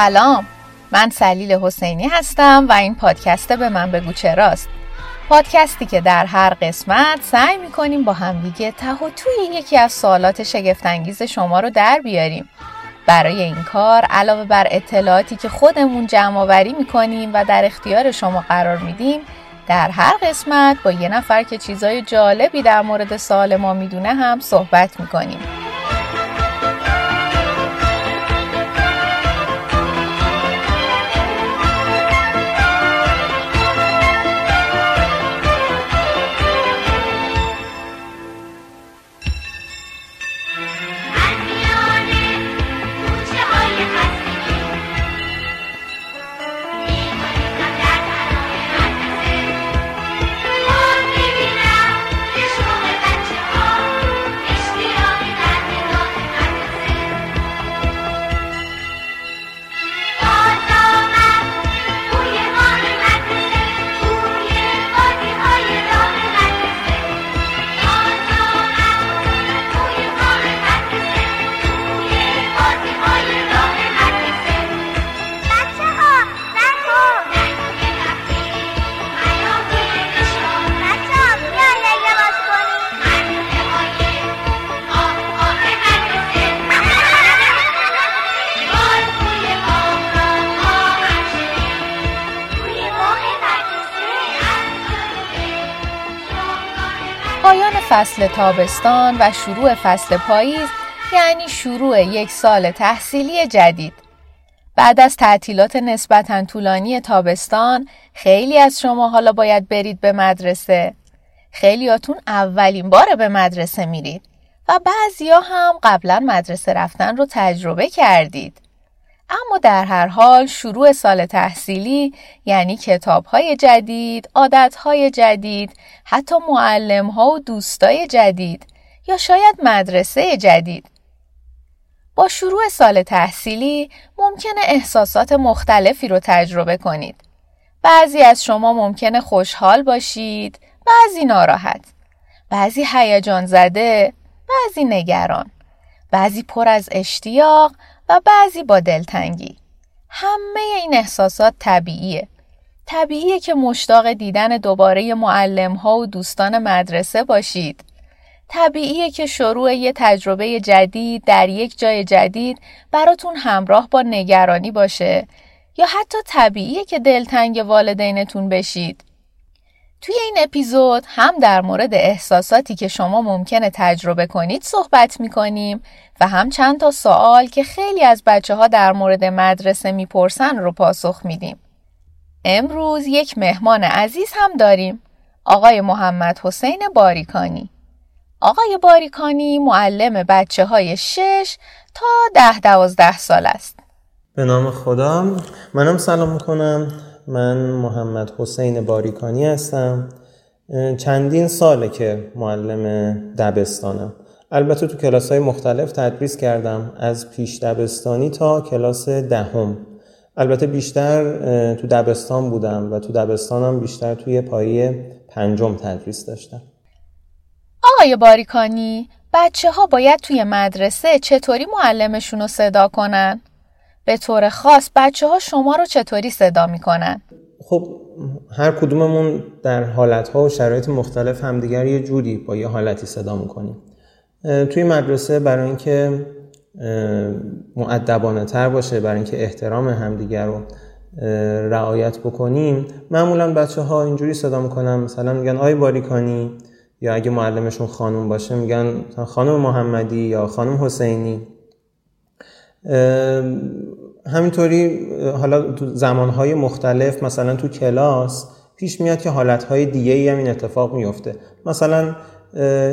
سلام. من سلیل حسینی هستم و این پادکست به من بگو چراست پادکستی که در هر قسمت سعی می‌کنیم با همدیگه ته و توی یکی از سوالات شگفتانگیز شما رو در بیاریم. برای این کار علاوه بر اطلاعاتی که خودمون جمع آوری می‌کنیم و در اختیار شما قرار میدیم در هر قسمت با یه نفر که چیزای جالبی در مورد سوال ما می‌دونه هم صحبت می‌کنیم. فصل تابستان و شروع فصل پاییز یعنی شروع یک سال تحصیلی جدید. بعد از تعطیلات نسبتا طولانی تابستان خیلی از شما حالا باید برید به مدرسه. خیلیاتون اولین بار به مدرسه میرید و بعضیا هم قبلا مدرسه رفتن رو تجربه کردید. اما در هر حال شروع سال تحصیلی یعنی کتاب های جدید، عادت های جدید، حتی معلم ها و دوستای جدید یا شاید مدرسه جدید. با شروع سال تحصیلی ممکنه احساسات مختلفی رو تجربه کنید. بعضی از شما ممکنه خوشحال باشید، بعضی ناراحت، بعضی هیجان زده، بعضی نگران، بعضی پر از اشتیاق و بعضی با دلتنگی. همه این احساسات طبیعیه. طبیعیه که مشتاق دیدن دوباره معلم ها و دوستان مدرسه باشید. طبیعیه که شروع یه تجربه جدید در یک جای جدید براتون همراه با نگرانی باشه یا حتی طبیعیه که دلتنگ والدینتون بشید. توی این اپیزود هم در مورد احساساتی که شما ممکنه تجربه کنید صحبت می‌کنیم و هم چند تا سوال که خیلی از بچه ها در مورد مدرسه می‌پرسن رو پاسخ میدیم. امروز یک مهمان عزیز هم داریم. آقای محمد حسین باریکانی. آقای باریکانی معلم بچه های شش تا ده دوازده سال است. به نام خدا منم سلام می‌کنم من محمد حسین باریکانی هستم. چندین ساله که معلم دبستانم. البته تو کلاس های مختلف تدریس کردم. از پیش دبستانی تا کلاس دهم. البته بیشتر تو دبستان بودم و تو دبستانم بیشتر توی پایه پنجم تدریس داشتم. آقای باریکانی بچه ها باید توی مدرسه چطوری معلمشون رو صدا کنن؟ به طور خاص بچه ها شما رو چطوری صدا می‌کنن؟ خب هر کدوممون در حالتها و شرایط مختلف همدیگر یه جوری با یه حالتی صدا می‌کنیم. توی مدرسه برای اینکه معدبانه تر باشه برای اینکه احترام همدیگر رو رعایت بکنیم معمولا بچه ها اینجوری صدا می‌کنن. مثلا میگن آی باریکانی یا اگه معلمشون خانم باشه میگن خانم محمدی یا خانم حسینی. همینطوری حالا تو زمانهای مختلف مثلا تو کلاس پیش میاد که حالتهای دیگه ای هم این اتفاق میفته مثلا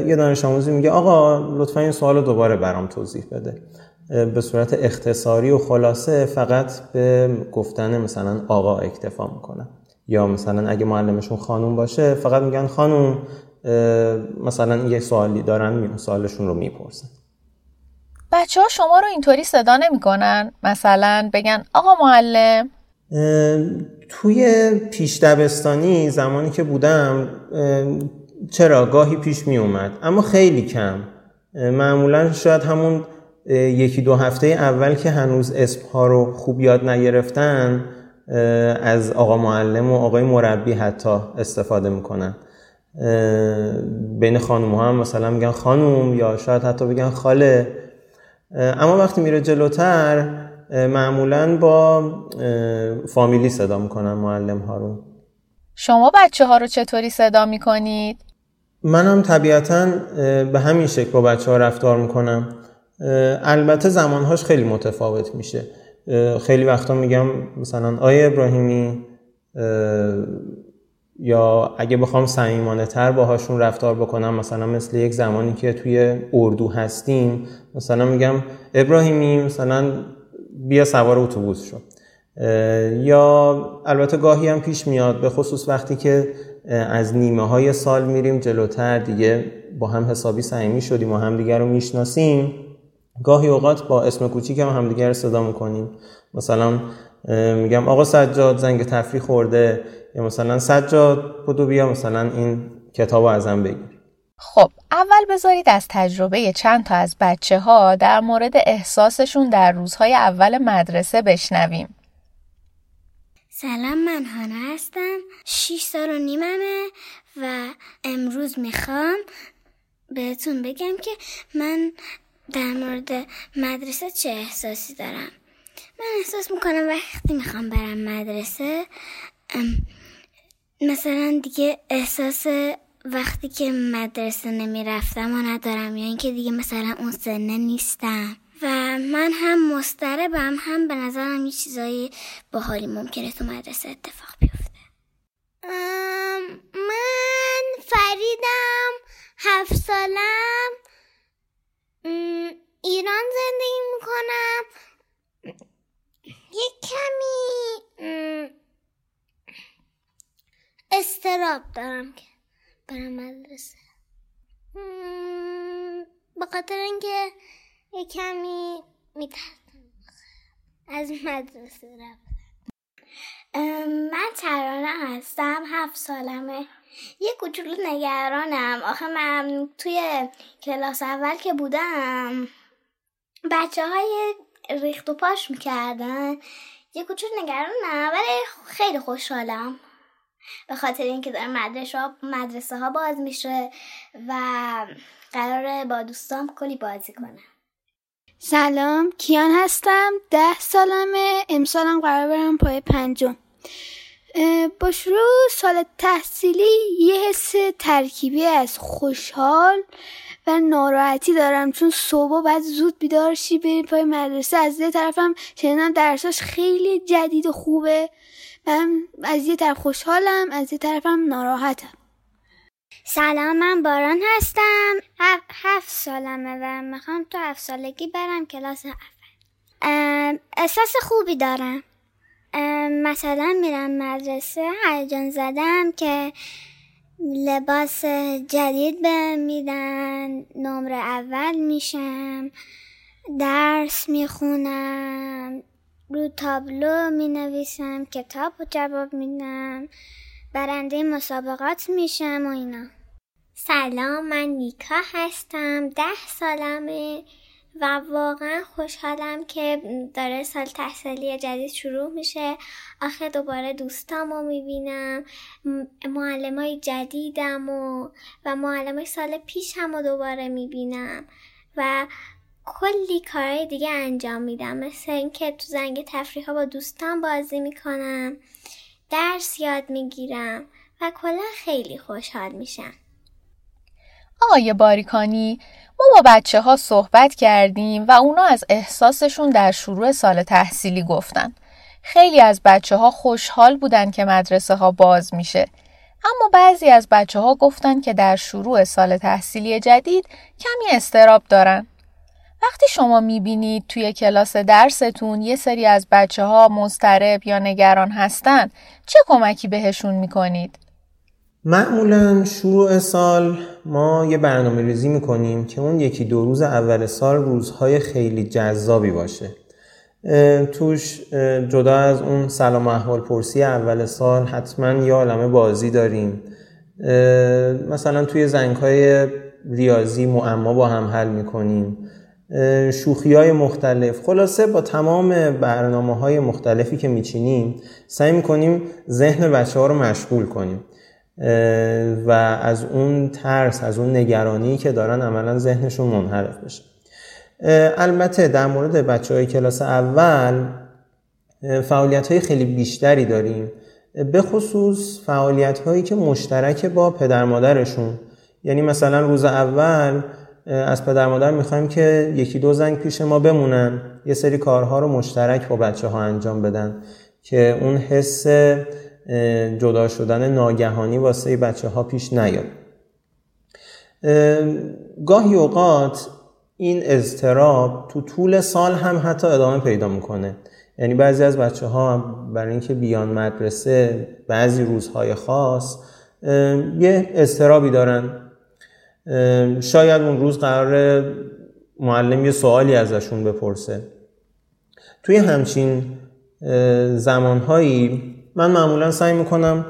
یه دانش آموزی میگه آقا لطفا این سوال دوباره برام توضیح بده. به صورت اختصاری و خلاصه فقط به گفتن مثلا آقا اکتفا می‌کنن یا مثلا اگه معلمشون خانوم باشه فقط میگن خانوم مثلا یه سوالی دارن سوالشون رو می‌پرسن. بچه ها شما رو اینطوری صدا نمی‌کنن؟ مثلا بگن آقا معلم. توی پیش دبستانی زمانی که بودم چرا؟ گاهی پیش می اومد اما خیلی کم. معمولا شاید همون یکی دو هفته اول که هنوز اسم ها رو خوب یاد نگرفتن از آقا معلم و آقای مربی حتی استفاده می‌کنن. بین خانوم ها هم مثلا میگن خانوم یا شاید حتی بگن خاله. اما وقتی میره جلوتر معمولا با فامیلی صدا می‌کنن معلم ها رو. شما بچه ها رو چطوری صدا می‌کنید؟ منم طبیعتا به همین شکل با بچه ها رفتار می‌کنم. البته زمانهاش خیلی متفاوت میشه. خیلی وقتا میگم مثلا آیه ابراهیمی یا اگه بخوام صمیمانه تر باهاشون رفتار بکنم مثلا مثل یک زمانی که توی اردو هستیم مثلا میگم ابراهیمی مثلا بیا سوار اتوبوس شو. یا البته گاهی هم پیش میاد به خصوص وقتی که از نیمه های سال میریم جلوتر دیگه با هم حسابی صمیمی شدیم و همدیگه رو می‌شناسیم. گاهی اوقات با اسم کوچیک هم همدیگه رو صدا می‌کنیم. مثلا میگم آقا سجاد زنگ تفریح خورده یا مثلا سجاد بودو بیا مثلا این کتاب رو ازم بگیر. خب اول بذارید از تجربه چند تا از بچه ها در مورد احساسشون در روزهای اول مدرسه بشنویم. سلام من هانا هستم. شیش سال و نیممه و امروز می‌خوام بهتون بگم که من در مورد مدرسه چه احساسی دارم. من احساس می‌کنم وقتی می‌خوام برم مدرسه مثلا دیگه احساس وقتی که مدرسه نمی‌رفتم و ندارم یا اینکه دیگه مثلا اون سنه نیستم. و من هم مستربم هم به نظرم یه چیزایی باحالی ممکنه تو مدرسه اتفاق بیفته. من فریدم هفت سالم. ایران زندگی می‌کنم. یک کمی استراب دارم که برم مدرسه. به خاطر اینکه یه کمی میترسم. از مدرسه رفتن من ترانه هستم هفت سالمه. یه کوچولو نگرانم. آخه من توی کلاس اول که بودم بچه های ریخت و پاش می‌کردن. یه کوچولو نگرانم ولی خیلی خوشحالم. به خاطر اینکه داره مدرسه ها, مدرسه ها باز میشه و قراره با دوستام کلی بازی کنم سلام کیان هستم ده سالمه امسالم قرار برم پای پنجم. با شروع سال تحصیلی یه حس ترکیبی از خوشحال و ناراحتی دارم. چون صبح بعد زود بیدار شی بریم پای مدرسه. از یه طرفم شنیدم درساش خیلی جدید و خوبه. از یه طرف خوشحالم از یه طرفم ناراحتم. سلام من باران هستم. هفت سالمه و می‌خوام تو هفت سالگی برم کلاس اول. احساس خوبی دارم. مثلا میرم مدرسه هیجان زدم که لباس جدید به میدن نمره اول میشم درس می‌خونم. رو تابلو می نویسم کتاب و جواب میدم برنده مسابقات میشم و اینا. سلام من نیکا هستم ده سالمه و واقعا خوشحالم که داره سال تحصیلی جدید شروع میشه. آخه دوباره دوستام رو می‌بینم معلم های جدیدم و, و معلم های سال پیش هم رو دوباره می‌بینم. و کلی کارهای دیگه انجام میدم مثل اینکه تو زنگ تفریح ها با دوستان بازی می‌کنم درس یاد می‌گیرم و کلا خیلی خوشحال میشم آقای باریکانی ما با بچه ها صحبت کردیم و اونا از احساسشون در شروع سال تحصیلی گفتن. خیلی از بچه ها خوشحال بودن که مدرسه ها باز میشه. اما بعضی از بچه ها گفتن که در شروع سال تحصیلی جدید کمی استراب دارن. وقتی شما می‌بینید توی کلاس درستون یه سری از بچه ها مضطرب یا نگران هستن چه کمکی بهشون می‌کنید؟ معمولا شروع سال ما یه برنامه ریزی می‌کنیم که اون یکی دو روز اول سال روزهای خیلی جذابی باشه. توش جدا از اون سلام احوال پرسی اول سال حتما یه عالمه بازی داریم. مثلا توی زنگ های ریاضی معما با هم حل می‌کنیم. شوخی های مختلف. خلاصه با تمام برنامه های مختلفی که میچینیم سعی می‌کنیم ذهن بچه ها رو مشغول کنیم. و از اون ترس از اون نگرانی که دارن عملا ذهنشون منحرف بشه. البته در مورد بچه های کلاس اول فعالیت های خیلی بیشتری داریم. به خصوص فعالیت هایی که مشترک با پدر مادرشون. یعنی مثلا روز اول از پدر مادر می‌خوایم که یکی دو زنگ پیش ما بمونن. یه سری کارها رو مشترک با بچه ها انجام بدن که اون حس جدا شدن ناگهانی واسه بچه ها پیش نیاد. گاهی اوقات این اضطراب تو طول سال هم حتی ادامه پیدا می‌کنه. یعنی بعضی از بچه ها برای اینکه بیان مدرسه بعضی روزهای خاص یه اضطرابی دارن. شاید اون روز قرار معلم یه سوالی ازشون بپرسه. توی همچین زمانهایی من معمولا سعی می‌کنم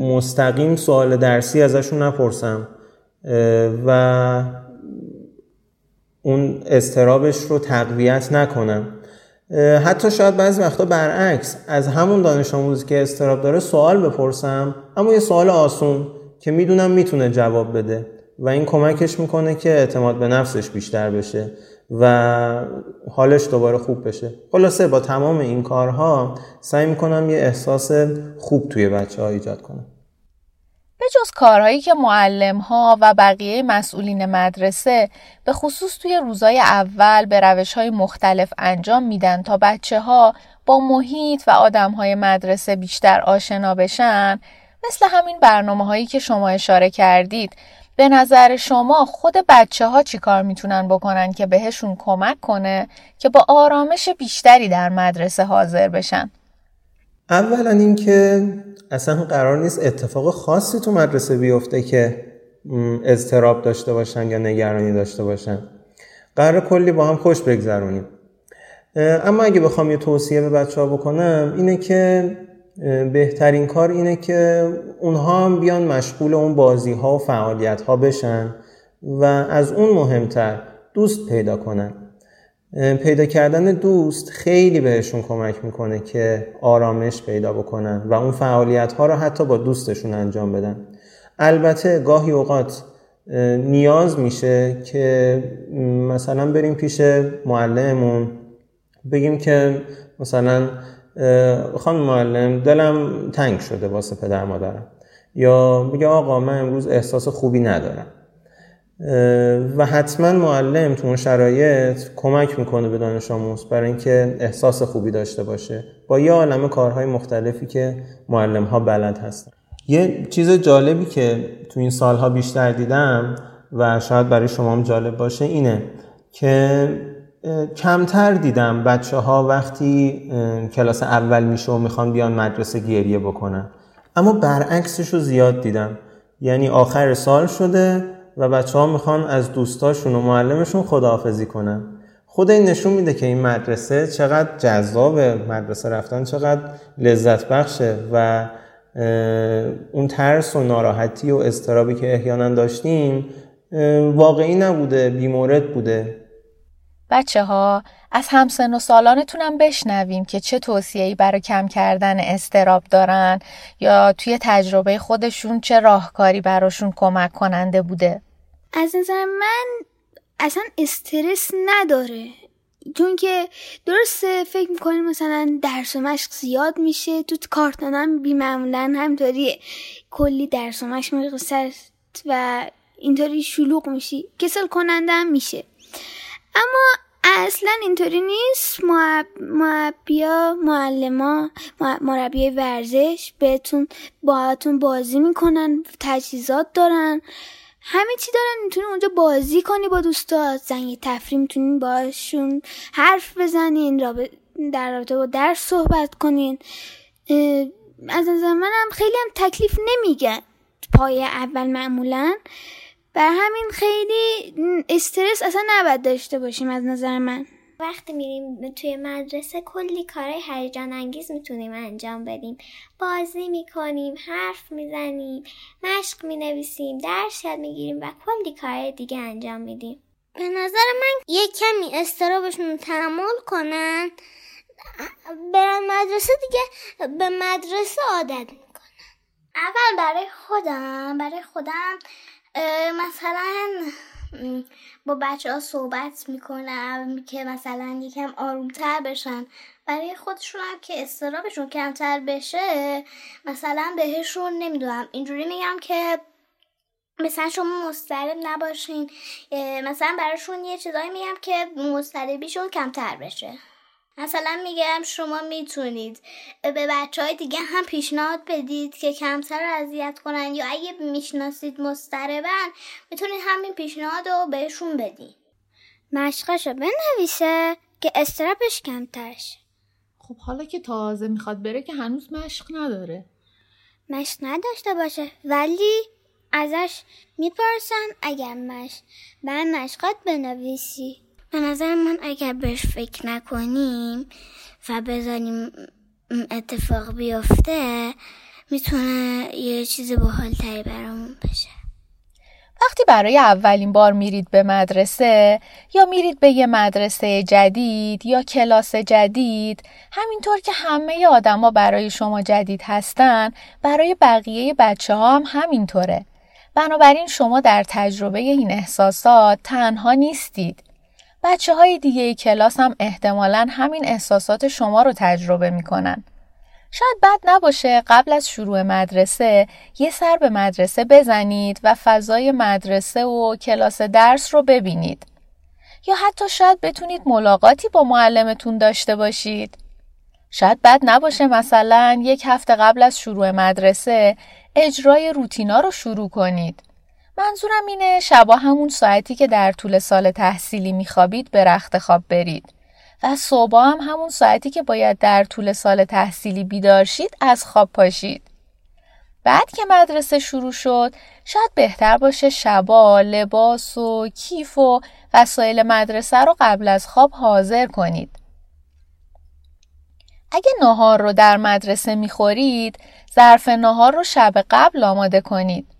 مستقیم سوال درسی ازشون نپرسم و اون استرابش رو تقویت نکنم. حتی شاید بعضی وقتا برعکس از همون دانش آموزی که استراب داره سوال بپرسم اما یه سوال آسون که می‌دونم می‌تونه جواب بده. و این کمکش می‌کنه که اعتماد به نفسش بیشتر بشه و حالش دوباره خوب بشه. خلاصه با تمام این کارها سعی می‌کنم یه احساس خوب توی بچه ها ایجاد کنم. به جز کارهایی که معلم ها و بقیه مسئولین مدرسه به خصوص توی روزای اول به روش های مختلف انجام میدن تا بچه ها با محیط و آدم های مدرسه بیشتر آشنا بشن مثل همین برنامه هایی که شما اشاره کردید. به نظر شما خود بچه ها چی کار می‌تونن بکنن که بهشون کمک کنه که با آرامش بیشتری در مدرسه حاضر بشن؟ اولا اینکه اصلا قرار نیست اتفاق خاصی تو مدرسه بیفته که اضطراب داشته باشن یا نگرانی داشته باشن قرار کلی با هم خوش بگذرونیم اما اگه بخوام یه توصیه به بچه ها بکنم اینه که بهترین کار اینه که اونها هم بیان مشغول اون بازی ها و فعالیت ها بشن و از اون مهمتر دوست پیدا کنن. پیدا کردن دوست خیلی بهشون کمک می‌کنه که آرامش پیدا بکنن و اون فعالیت ها رو حتی با دوستشون انجام بدن. البته گاهی اوقات نیاز میشه که مثلا بریم پیش معلممون بگیم که مثلا خانم معلم دلم تنگ شده واسه پدر مادرم. یا بگه آقا من امروز احساس خوبی ندارم. و حتما معلم تو اون شرایط کمک می‌کنه به دانش آموز برای اینکه احساس خوبی داشته باشه با یه عالم کارهای مختلفی که معلم ها بلد هستن. یه چیز جالبی که تو این سالها بیشتر دیدم و شاید برای شما هم جالب باشه اینه که کمتر دیدم بچه ها وقتی کلاس اول میشه و می‌خوان بیان مدرسه گریه بکنن. اما برعکسش رو زیاد دیدم. یعنی آخر سال شده و بچه ها می‌خوان از دوستاشون و معلمشون خداحافظی کنن. خود این نشون میده که این مدرسه چقدر جذاب مدرسه رفتن چقدر لذت بخشه و اون ترس و ناراحتی و استرابی که احیانا داشتیم واقعی نبوده بیمورد بوده. بچه ها از همسن و سالانتونم بشنویم که چه توصیه‌ای برای کم کردن استراب دارن یا توی تجربه خودشون چه راهکاری براشون کمک کننده بوده. از نظر من اصلا استرس نداره. چون که درسته فکر می‌کنیم مثلا درس و مشق زیاد میشه تو کارتونم بیمعمولا همطوری کلی درس و مشق و اینطوری شلوغ میشی. کسل کننده هم میشه. اما اصلا اینطوری نیست. مربیا معلما مربی ورزش بهتون باهاتون بازی می‌کنن تجهیزات دارن. همه چی دارن می‌تونی اونجا بازی کنی با دوستات. زنگ تفریح می‌تونین باشون حرف بزنین در رابطه با درس صحبت کنین. از نظر منم خیلی هم تکلیف نمیگن پای اول معمولا. بر همین خیلی استرس اصلا نباید داشته باشیم از نظر من. وقتی میریم توی مدرسه کلی کارهای هیجان انگیز می‌تونیم انجام بدیم. بازی می‌کنیم حرف می‌زنیم مشق می‌نویسیم درس یاد می‌گیریم و کلی کارهای دیگه انجام میدیم. به نظر من یک کمی استرابشون تحمل کنن. برن مدرسه دیگه به مدرسه عادت می‌کنن. اول برای خودم برای خودم مثلا با بچه ها صحبت می‌کنم که مثلا یکم آرومتر بشن. برای خودشون هم که استرابشون کمتر بشه مثلا بهشون نمی‌دونم. اینجوری میگم که مثلا شما مسترب نباشین. مثلا براشون یه چیزایی میگم که مستربیشون کمتر بشه. مثلا میگم شما می‌تونید به بچه های دیگه هم پیشنهاد بدید که کمتر اذیت کنن یا اگه می‌شناسید مستربن می‌تونید همین پیشنهاد رو بهشون بدین. مشقشو بنویسه که استرابش کمترش خب حالا که تازه می‌خواد بره که هنوز مشق نداره. مشق نداشته باشه ولی ازش می‌پرسن اگر مشق من مشقات بنویسی. به نظر من اگر بهش فکر نکنیم و بذاریم اتفاق بیفته می‌تونه یه چیز تری برامون بشه. وقتی برای اولین بار میرید به مدرسه یا میرید به یه مدرسه جدید یا کلاس جدید همینطور که همه آدما برای شما جدید هستن برای بقیه بچه ها هم همینطوره. بنابراین شما در تجربه این احساسات تنها نیستید. بچه های دیگه کلاس هم احتمالا همین احساسات شما رو تجربه می‌کنن. شاید بد نباشه قبل از شروع مدرسه یه سر به مدرسه بزنید و فضای مدرسه و کلاس درس رو ببینید. یا حتی شاید بتونید ملاقاتی با معلمتون داشته باشید. شاید بد نباشه مثلا یک هفته قبل از شروع مدرسه اجرای روتینا رو شروع کنید. منظورم اینه شبا همون ساعتی که در طول سال تحصیلی میخوابید به رخت خواب برید و صبح هم همون ساعتی که باید در طول سال تحصیلی بیدار شید از خواب پاشید. بعد که مدرسه شروع شد شاید بهتر باشه شبا لباس و کیف و وسایل مدرسه رو قبل از خواب حاضر کنید. اگه نهار رو در مدرسه می‌خورید ظرف نهار رو شب قبل آماده کنید.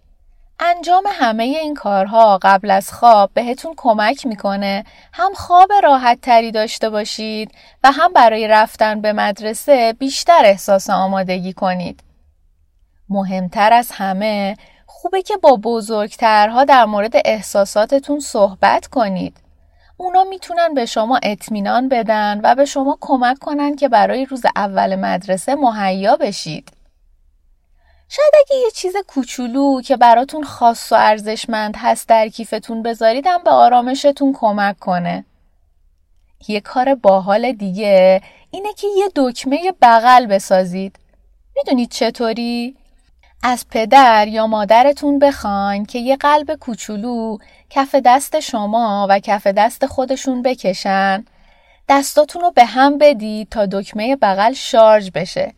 انجام همه این کارها قبل از خواب بهتون کمک می‌کنه هم خواب راحت تری داشته باشید و هم برای رفتن به مدرسه بیشتر احساس آمادگی کنید. مهمتر از همه خوبه که با بزرگترها در مورد احساساتتون صحبت کنید. اونا می‌تونن به شما اطمینان بدن و به شما کمک کنن که برای روز اول مدرسه مهیا بشید. شاید اگه یه چیز کوچولو که براتون خاص و ارزشمند هست در کیفتون بذاریدم به آرامشتون کمک کنه. یه کار باحال دیگه اینه که یه دکمه بغل بسازید. می‌دونید چطوری؟ از پدر یا مادرتون بخواین که یه قلب کوچولو کف دست شما و کف دست خودشون بکشن دستاتون رو به هم بدید تا دکمه بغل شارژ بشه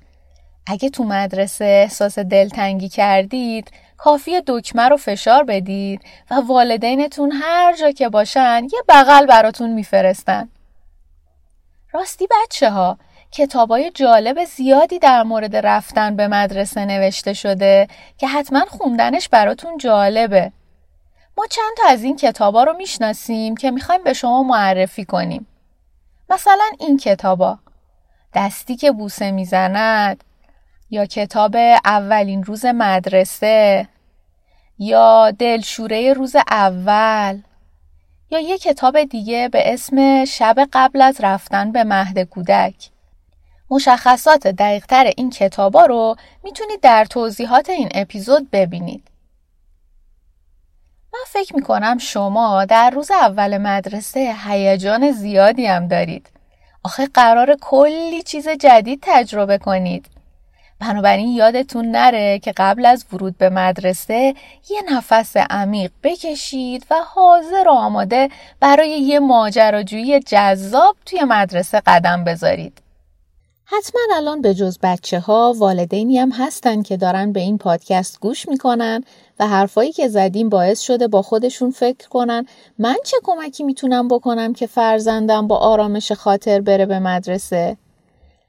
اگه تو مدرسه احساس دلتنگی کردید کافی دکمه رو فشار بدید و والدینتون هر جا که باشن یه بغل براتون میفرستن. راستی بچه ها کتابای جالب زیادی در مورد رفتن به مدرسه نوشته شده که حتما خوندنش براتون جالبه. ما چند تا از این کتابا رو می‌شناسیم که می‌خوایم به شما معرفی کنیم. مثلا این کتابا دستی که بوسه می‌زند یا کتاب اولین روز مدرسه یا دلشوره روز اول یا یه کتاب دیگه به اسم شب قبل از رفتن به مهد کودک. مشخصات دقیقتر این کتابا رو می‌تونید در توضیحات این اپیزود ببینید. من فکر می‌کنم شما در روز اول مدرسه هیجان زیادی هم دارید. آخه قرار کلی چیز جدید تجربه کنید. بنابراین یادتون نره که قبل از ورود به مدرسه یه نفس عمیق بکشید و حاضر و آماده برای یه ماجراجویی جذاب توی مدرسه قدم بذارید. حتما الان به جز بچه ها والدینی هم هستن که دارن به این پادکست گوش می‌کنن و حرفایی که زدیم باعث شده با خودشون فکر کنن من چه کمکی می‌تونم بکنم که فرزندم با آرامش خاطر بره به مدرسه؟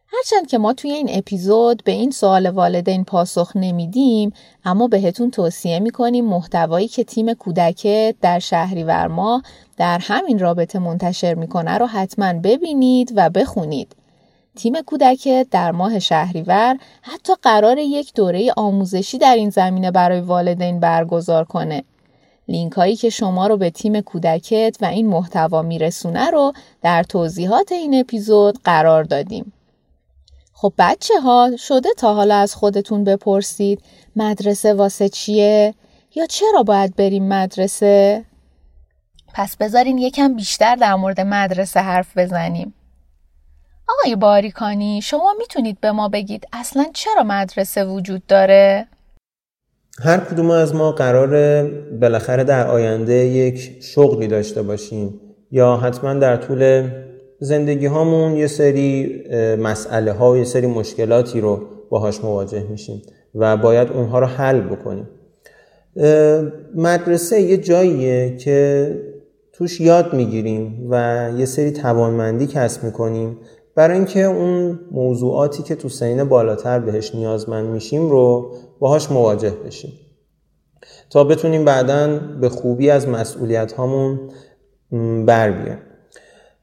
هرچند که ما توی این اپیزود به این سوال والدین پاسخ نمیدیم اما بهتون توصیه می‌کنیم محتوایی که تیم کودکت در شهریور ماه در همین رابطه منتشر می‌کنه رو حتما ببینید و بخونید. تیم کودکت در ماه شهریور حتی قرار یک دوره آموزشی در این زمینه برای والدین برگزار کنه. لینک هایی که شما رو به تیم کودکت و این محتوا میرسونه رو در توضیحات این اپیزود قرار دادیم. خب بچه ها شده تا حالا از خودتون بپرسید مدرسه واسه چیه؟ یا چرا باید بریم مدرسه؟ پس بذارین یکم بیشتر در مورد مدرسه حرف بزنیم. آقای باریکانی شما می‌تونید به ما بگید اصلا چرا مدرسه وجود داره؟ هر کدوم از ما قراره بالاخره در آینده یک شغلی داشته باشیم یا حتما در طول زندگی هامون یه سری مسئله ها و یه سری مشکلاتی رو باهاش مواجه میشیم و باید اونها رو حل بکنیم. مدرسه یه جاییه که توش یاد می‌گیریم و یه سری توانمندی کسب می‌کنیم. برای اینکه اون موضوعاتی که تو سین بالاتر بهش نیازمند میشیم رو باهاش مواجه بشیم. تا بتونیم بعدا به خوبی از مسئولیت هامون بر بیایم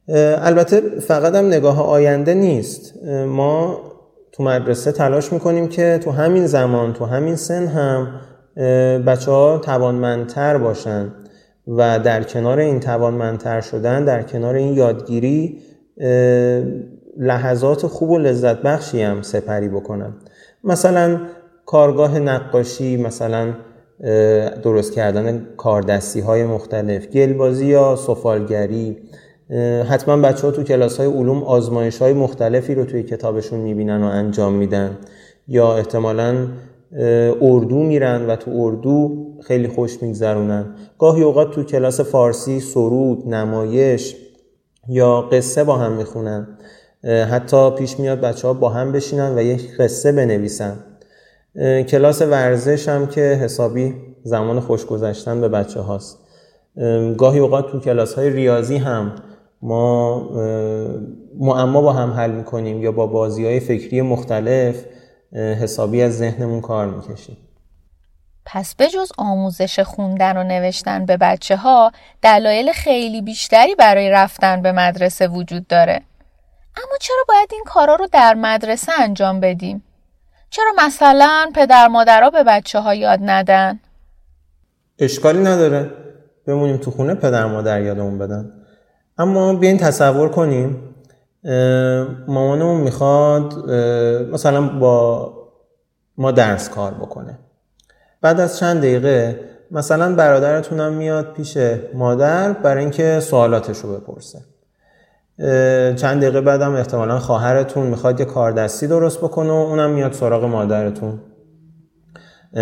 البته فقط هم نگاه آینده نیست. ما تو مدرسه تلاش می‌کنیم که تو همین زمان تو همین سن هم بچه ها توانمندتر باشن و در کنار این توانمندتر شدن در کنار این یادگیری لحظات خوب و لذت بخشی هم سپری بکنن. مثلا کارگاه نقاشی مثلا درست کردن کاردستی های مختلف گلبازی یا سفالگری. حتما بچه ها تو کلاس های علوم آزمایش های مختلفی رو توی کتابشون می‌بینن و انجام میدن. یا احتمالا اردو میرن و تو اردو خیلی خوش میگذرونن. گاهی اوقات تو کلاس فارسی سرود نمایش یا قصه با هم می‌خونن. حتی پیش میاد بچه ها با هم بشینن و یک قصه بنویسن. کلاس ورزش هم که حسابی زمان خوش گذشتن به بچه هاست گاهی اوقات تو کلاس های ریاضی هم ما معما با هم حل می‌کنیم یا با بازی های فکری مختلف حسابی از ذهنمون کار می‌کشیم پس به جز آموزش خوندن و نوشتن به بچه ها دلایل خیلی بیشتری برای رفتن به مدرسه وجود داره. اما چرا باید این کارا رو در مدرسه انجام بدیم؟ چرا مثلا پدر مادرها به بچه ها یاد ندن؟ اشکالی نداره بمونیم تو خونه پدر مادر یادمون بدن اما بیاین تصور کنیم مامانمون می‌خواد مثلا با ما درس کار بکنه. بعد از چند دقیقه مثلا برادرتونم میاد پیش مادر برای اینکه سوالاتش رو بپرسه چند دقیقه بعدم احتمالا خواهرتون می‌خواد یه کاردستی درست بکنه و اونم میاد سراغ مادرتون.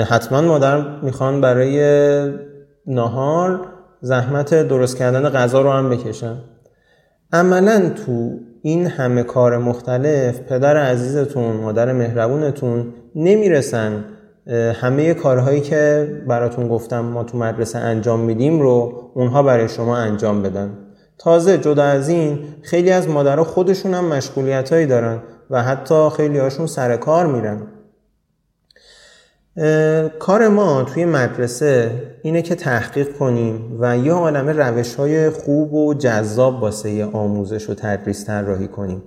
حتما مادر می‌خوان برای نهار زحمت درست کردن غذا رو هم بکشن. عملا تو این همه کار مختلف پدر عزیزتون مادر مهربونتون نمی‌رسن همه کارهایی که براتون گفتم ما تو مدرسه انجام میدیم رو اونها برای شما انجام بدن. تازه جدا از این خیلی از مادرها خودشون هم مشغولیت هایی دارن و حتی خیلی هاشون سر کار میرن. کار ما توی مدرسه اینه که تحقیق کنیم و یه عالم روش های خوب و جذاب واسه آموزش و تدریس طراحی کنیم.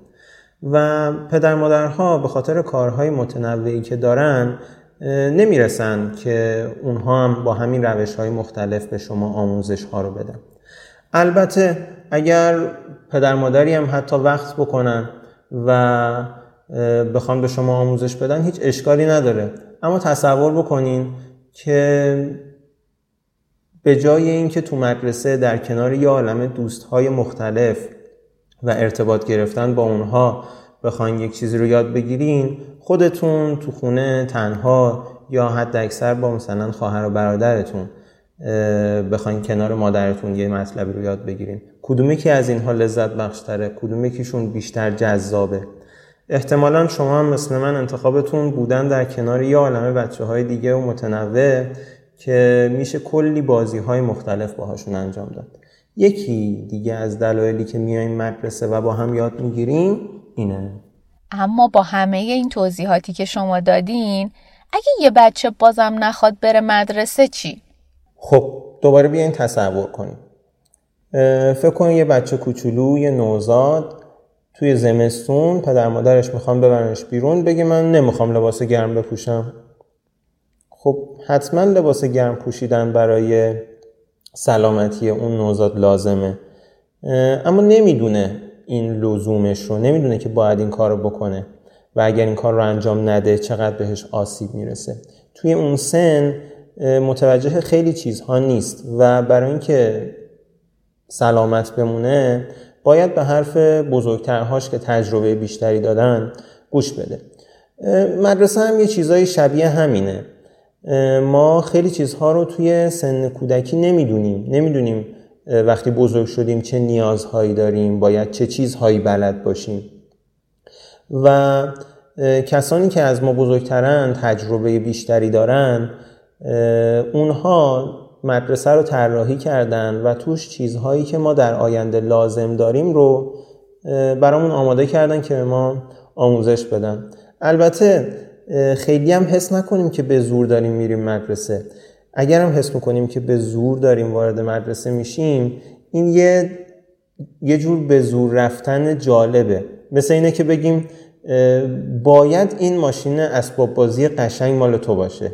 و پدر مادرها به خاطر کارهای متنوعی که دارن نمی‌رسن که اونها هم با همین روش های مختلف به شما آموزش ها رو بدن. البته اگر پدر مادری هم حتی وقت بکنن و بخوان به شما آموزش بدن هیچ اشکالی نداره. اما تصور بکنین که به جای اینکه تو مدرسه در کنار یه عالم دوستهای مختلف و ارتباط گرفتن با اونها بخواین یک چیزی رو یاد بگیرین خودتون تو خونه تنها یا حد اکثر با مثلا خواهر و برادرتون بخواین کنار مادرتون یه مطلبی رو یاد بگیرین. کدوم که از اینها لذت بخشتره کدوم یکیشون بیشتر جذابه؟ احتمالا شما هم مثل من انتخابتون بودن در کنار یه عالمه بچه های دیگه و متنوع که میشه کلی بازی های مختلف باهاشون انجام داد. یکی دیگه از دلایلی که میایم مدرسه و با هم یاد می‌گیریم اینه. اما با همه این توضیحاتی که شما دادین اگه یه بچه بازم نخواد بره مدرسه چی؟ خب دوباره بیاین تصور کنیم. فکر کنید یه بچه کوچولو یه نوزاد توی زمستون پدر مادرش می‌خوام ببرنش بیرون بگه من نمی‌خوام لباس گرم بپوشم. خب حتما لباس گرم پوشیدن برای سلامتی اون نوزاد لازمه. اما نمی‌دونه این لزومش رو نمی‌دونه که باید این کار رو بکنه. و اگر این کار رو انجام نده چقدر بهش آسیب می‌رسه. توی اون سن متوجه خیلی چیزها نیست. و برای اینکه سلامت بمونه باید به حرف بزرگترهاش که تجربه بیشتری دادن گوش بده. مدرسه هم یه چیزای شبیه همینه. ما خیلی چیزها رو توی سن کودکی نمی‌دونیم. نمی‌دونیم وقتی بزرگ شدیم چه نیازهایی داریم باید چه چیزهایی بلد باشیم. و کسانی که از ما بزرگترن تجربه بیشتری دارن اونها مدرسه رو طراحی کردن و توش چیزهایی که ما در آینده لازم داریم رو برامون آماده کردن که به ما آموزش بدن. البته خیلی هم حس نکنیم که به زور داریم میریم مدرسه. اگر هم حس می‌کنیم که به زور داریم وارد مدرسه میشیم این یه یه جور به زور رفتن جالبه. مثل اینه که بگیم باید این ماشین اسباب بازی قشنگ مال تو باشه.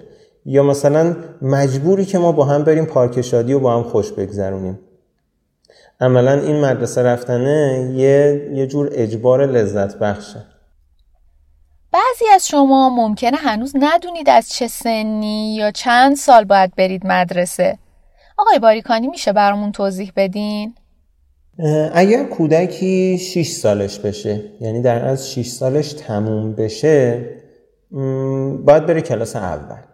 یا مثلا مجبوری که ما با هم بریم پارک شادی و با هم خوش بگذرونیم. عملا این مدرسه رفتنه یه, یه جور اجبار لذت بخشه بعضی از شما ممکنه هنوز ندونید از چه سنی یا چند سال باید برید مدرسه. آقای باریکانی میشه برامون توضیح بدین؟ اگر کودکی 6 سالش بشه یعنی در از 6 سالش تموم بشه باید بره کلاس اول.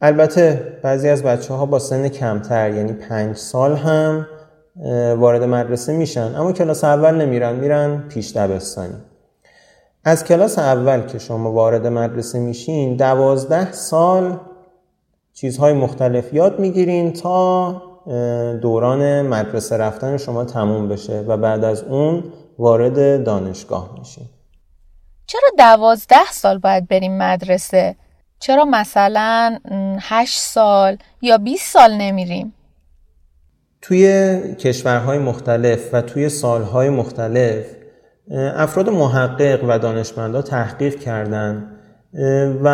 البته بعضی از بچه ها با سن کمتر یعنی پنج سال هم وارد مدرسه میشن. اما کلاس اول نمیرن میرن پیش دبستانی. از کلاس اول که شما وارد مدرسه میشین دوازده سال چیزهای مختلف یاد می‌گیرین تا دوران مدرسه رفتن شما تموم بشه و بعد از اون وارد دانشگاه میشین. چرا دوازده سال باید بریم مدرسه؟ چرا مثلا هشت سال یا 20 سال نمیریم؟ توی کشورهای مختلف و توی سالهای مختلف افراد محقق و دانشمندا تحقیق کردند و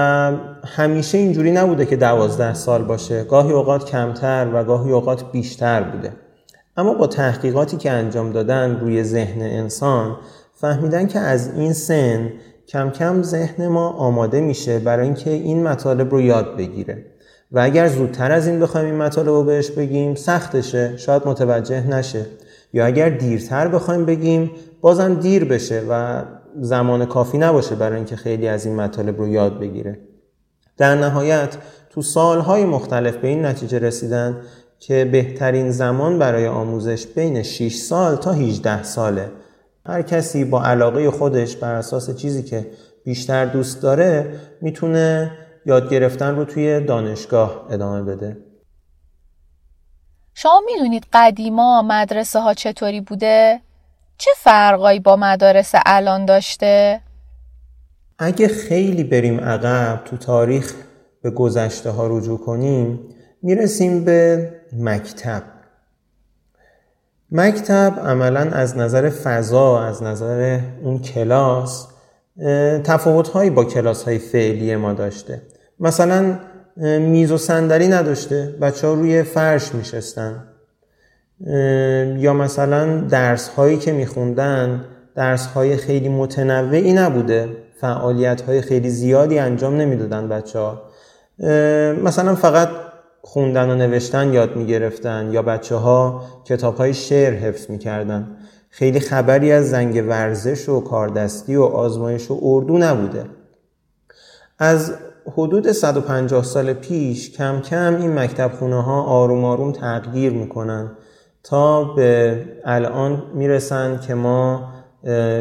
همیشه اینجوری نبوده که دوازده سال باشه گاهی اوقات کمتر و گاهی اوقات بیشتر بوده اما با تحقیقاتی که انجام دادن روی ذهن انسان فهمیدن که از این سن کم کم ذهن ما آماده میشه برای اینکه این مطالب رو یاد بگیره. و اگر زودتر از این بخوایم این مطالب رو بهش بگیم سختشه شاید متوجه نشه. یا اگر دیرتر بخوایم بگیم بازم دیر بشه و زمان کافی نباشه برای اینکه خیلی از این مطالب رو یاد بگیره. در نهایت تو سالهای مختلف به این نتیجه رسیدن که بهترین زمان برای آموزش بین 6 سال تا 18 ساله. هر کسی با علاقه خودش بر اساس چیزی که بیشتر دوست داره می‌تونه یاد گرفتن رو توی دانشگاه ادامه بده شما می‌دونید قدیما مدرسه ها چطوری بوده؟ چه فرقایی با مدارس الان داشته؟ اگه خیلی بریم عقب تو تاریخ به گذشته ها رجوع کنیم می‌رسیم به مکتب مکتب عملا از نظر فضا از نظر اون کلاس تفاوتهایی با کلاس های فعلی ما داشته. مثلا میز و صندلی نداشته بچه ها روی فرش میشستن. یا مثلا درس هایی که میخوندن درس های خیلی متنوعی نبوده. فعالیت های خیلی زیادی انجام نمی‌دادن بچه ها مثلا فقط خوندن و نوشتن یاد می‌گرفتن یا بچه ها کتاب های شعر حفظ می‌کردن. خیلی خبری از زنگ ورزش و کاردستی و آزمایش و اردو نبوده. از حدود 150 سال پیش کم کم این مکتب خونه ها آروم آروم تغییر می‌کنن تا به الان می‌رسن که ما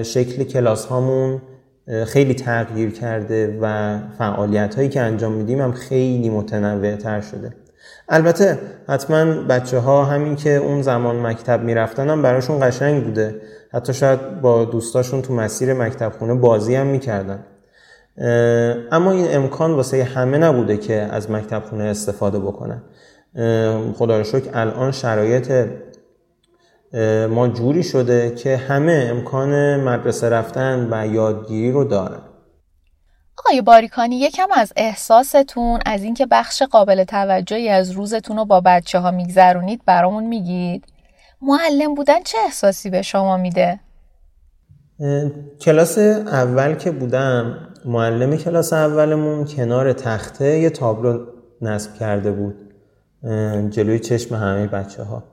شکل کلاس هامون خیلی تغییر کرده و فعالیت هایی که انجام میدیم هم خیلی متنوع تر شده. البته حتما بچه ها همین که اون زمان مکتب می‌رفتن هم براشون قشنگ بوده. حتی شاید با دوستاشون تو مسیر مکتب خونه بازی هم می‌کردن. اما این امکان واسه همه نبوده که از مکتب خونه استفاده بکنن. خدا رو شکر الان شرایط ما جوری شده که همه امکان مدرسه رفتن و یادگیری رو دارن. آقای باریکانی یکم از احساستون از اینکه بخش قابل توجهی از روزتون رو با بچه ها میگذرونید برامون میگید. معلم بودن چه احساسی به شما میده؟ کلاس اول که بودم معلم کلاس اولمون کنار تخته یه تابلو نصب کرده بود جلوی چشم همه بچه ها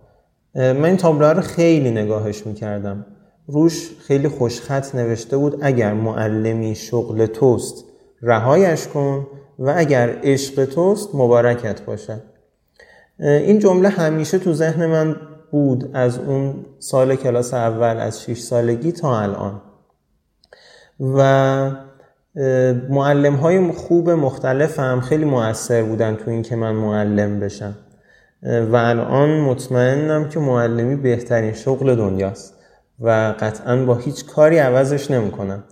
من این تابلو رو خیلی نگاهش می‌کردم. روش خیلی خوشخط نوشته بود اگر معلمی شغل توست رهایش کن و اگر عشق توست مبارکت باشد. این جمله همیشه تو ذهن من بود از اون سال کلاس اول از 6 سالگی تا الان. و معلم های خوب مختلف هم خیلی موثر بودن تو این که من معلم بشم. و الان مطمئنم که معلمی بهترین شغل دنیاست و قطعا با هیچ کاری عوضش نمی‌کنم.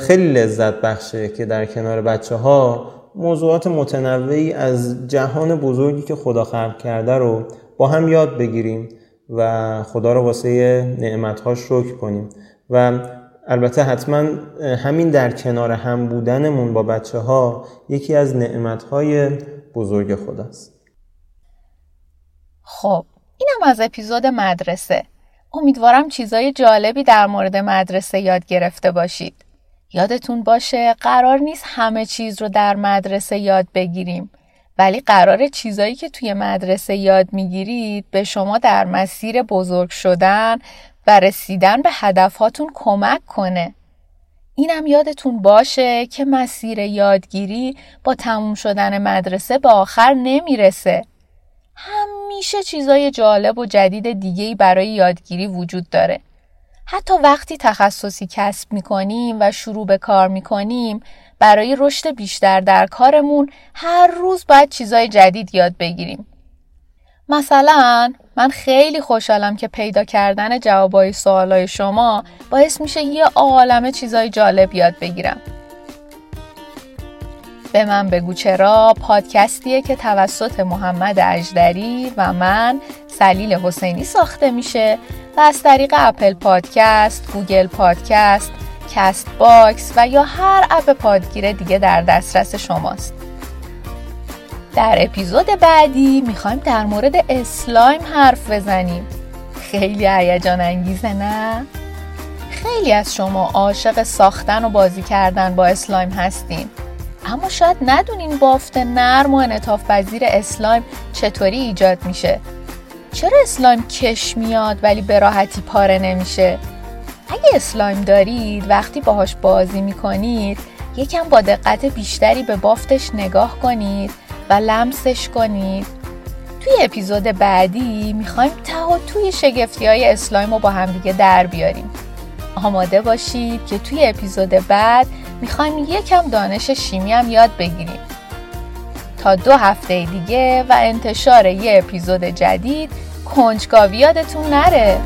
خیلی لذت بخشه که در کنار بچه ها موضوعات متنوعی از جهان بزرگی که خدا خلق کرده رو با هم یاد بگیریم و خدا رو واسه نعمتهاش شکر کنیم. و البته حتما همین در کنار هم بودنمون با بچه ها یکی از نعمتهای بزرگ خداست. خب اینم از اپیزود مدرسه. امیدوارم چیزای جالبی در مورد مدرسه یاد گرفته باشید. یادتون باشه قرار نیست همه چیز رو در مدرسه یاد بگیریم ولی قرار چیزایی که توی مدرسه یاد می‌گیرید به شما در مسیر بزرگ شدن و رسیدن به هدفهاتون کمک کنه. اینم یادتون باشه که مسیر یادگیری با تموم شدن مدرسه به آخر نمی‌رسه. همیشه چیزای جالب و جدید دیگهی برای یادگیری وجود داره. حتی وقتی تخصصی کسب می‌کنیم و شروع به کار می‌کنیم برای رشد بیشتر در کارمون هر روز باید چیزای جدید یاد بگیریم. مثلا من خیلی خوشحالم که پیدا کردن جوابای سوالای شما باعث میشه یه عالمه چیزای جالب یاد بگیرم. به من بگو چرا پادکستیه که توسط محمد اجدری و من سلیل حسینی ساخته میشه و از طریق اپل پادکست، گوگل پادکست، Castbox و یا هر اپ پادگیر دیگه در دسترس شماست. در اپیزود بعدی می‌خوایم در مورد اسلایم حرف بزنیم. خیلی هیجان انگیزه نه؟ خیلی از شما عاشق ساختن و بازی کردن با اسلایم هستین. اما شاید ندونین بافت نرم و انعطاف پذیر اسلایم چطوری ایجاد میشه. چرا اسلایم کش میاد ولی به راحتی پاره نمیشه؟ اگه اسلایم دارید وقتی باهاش بازی می‌کنید یکم با دقت بیشتری به بافتش نگاه کنید و لمسش کنید. توی اپیزود بعدی می‌خوایم و توی شگفتی های اسلایم رو با همدیگه در بیاریم. آماده باشید که توی اپیزود بعد می‌خوایم یکم دانش شیمی هم یاد بگیریم. تا دو هفته دیگه و انتشار یه اپیزود جدید کنجکاوی یادتون نره.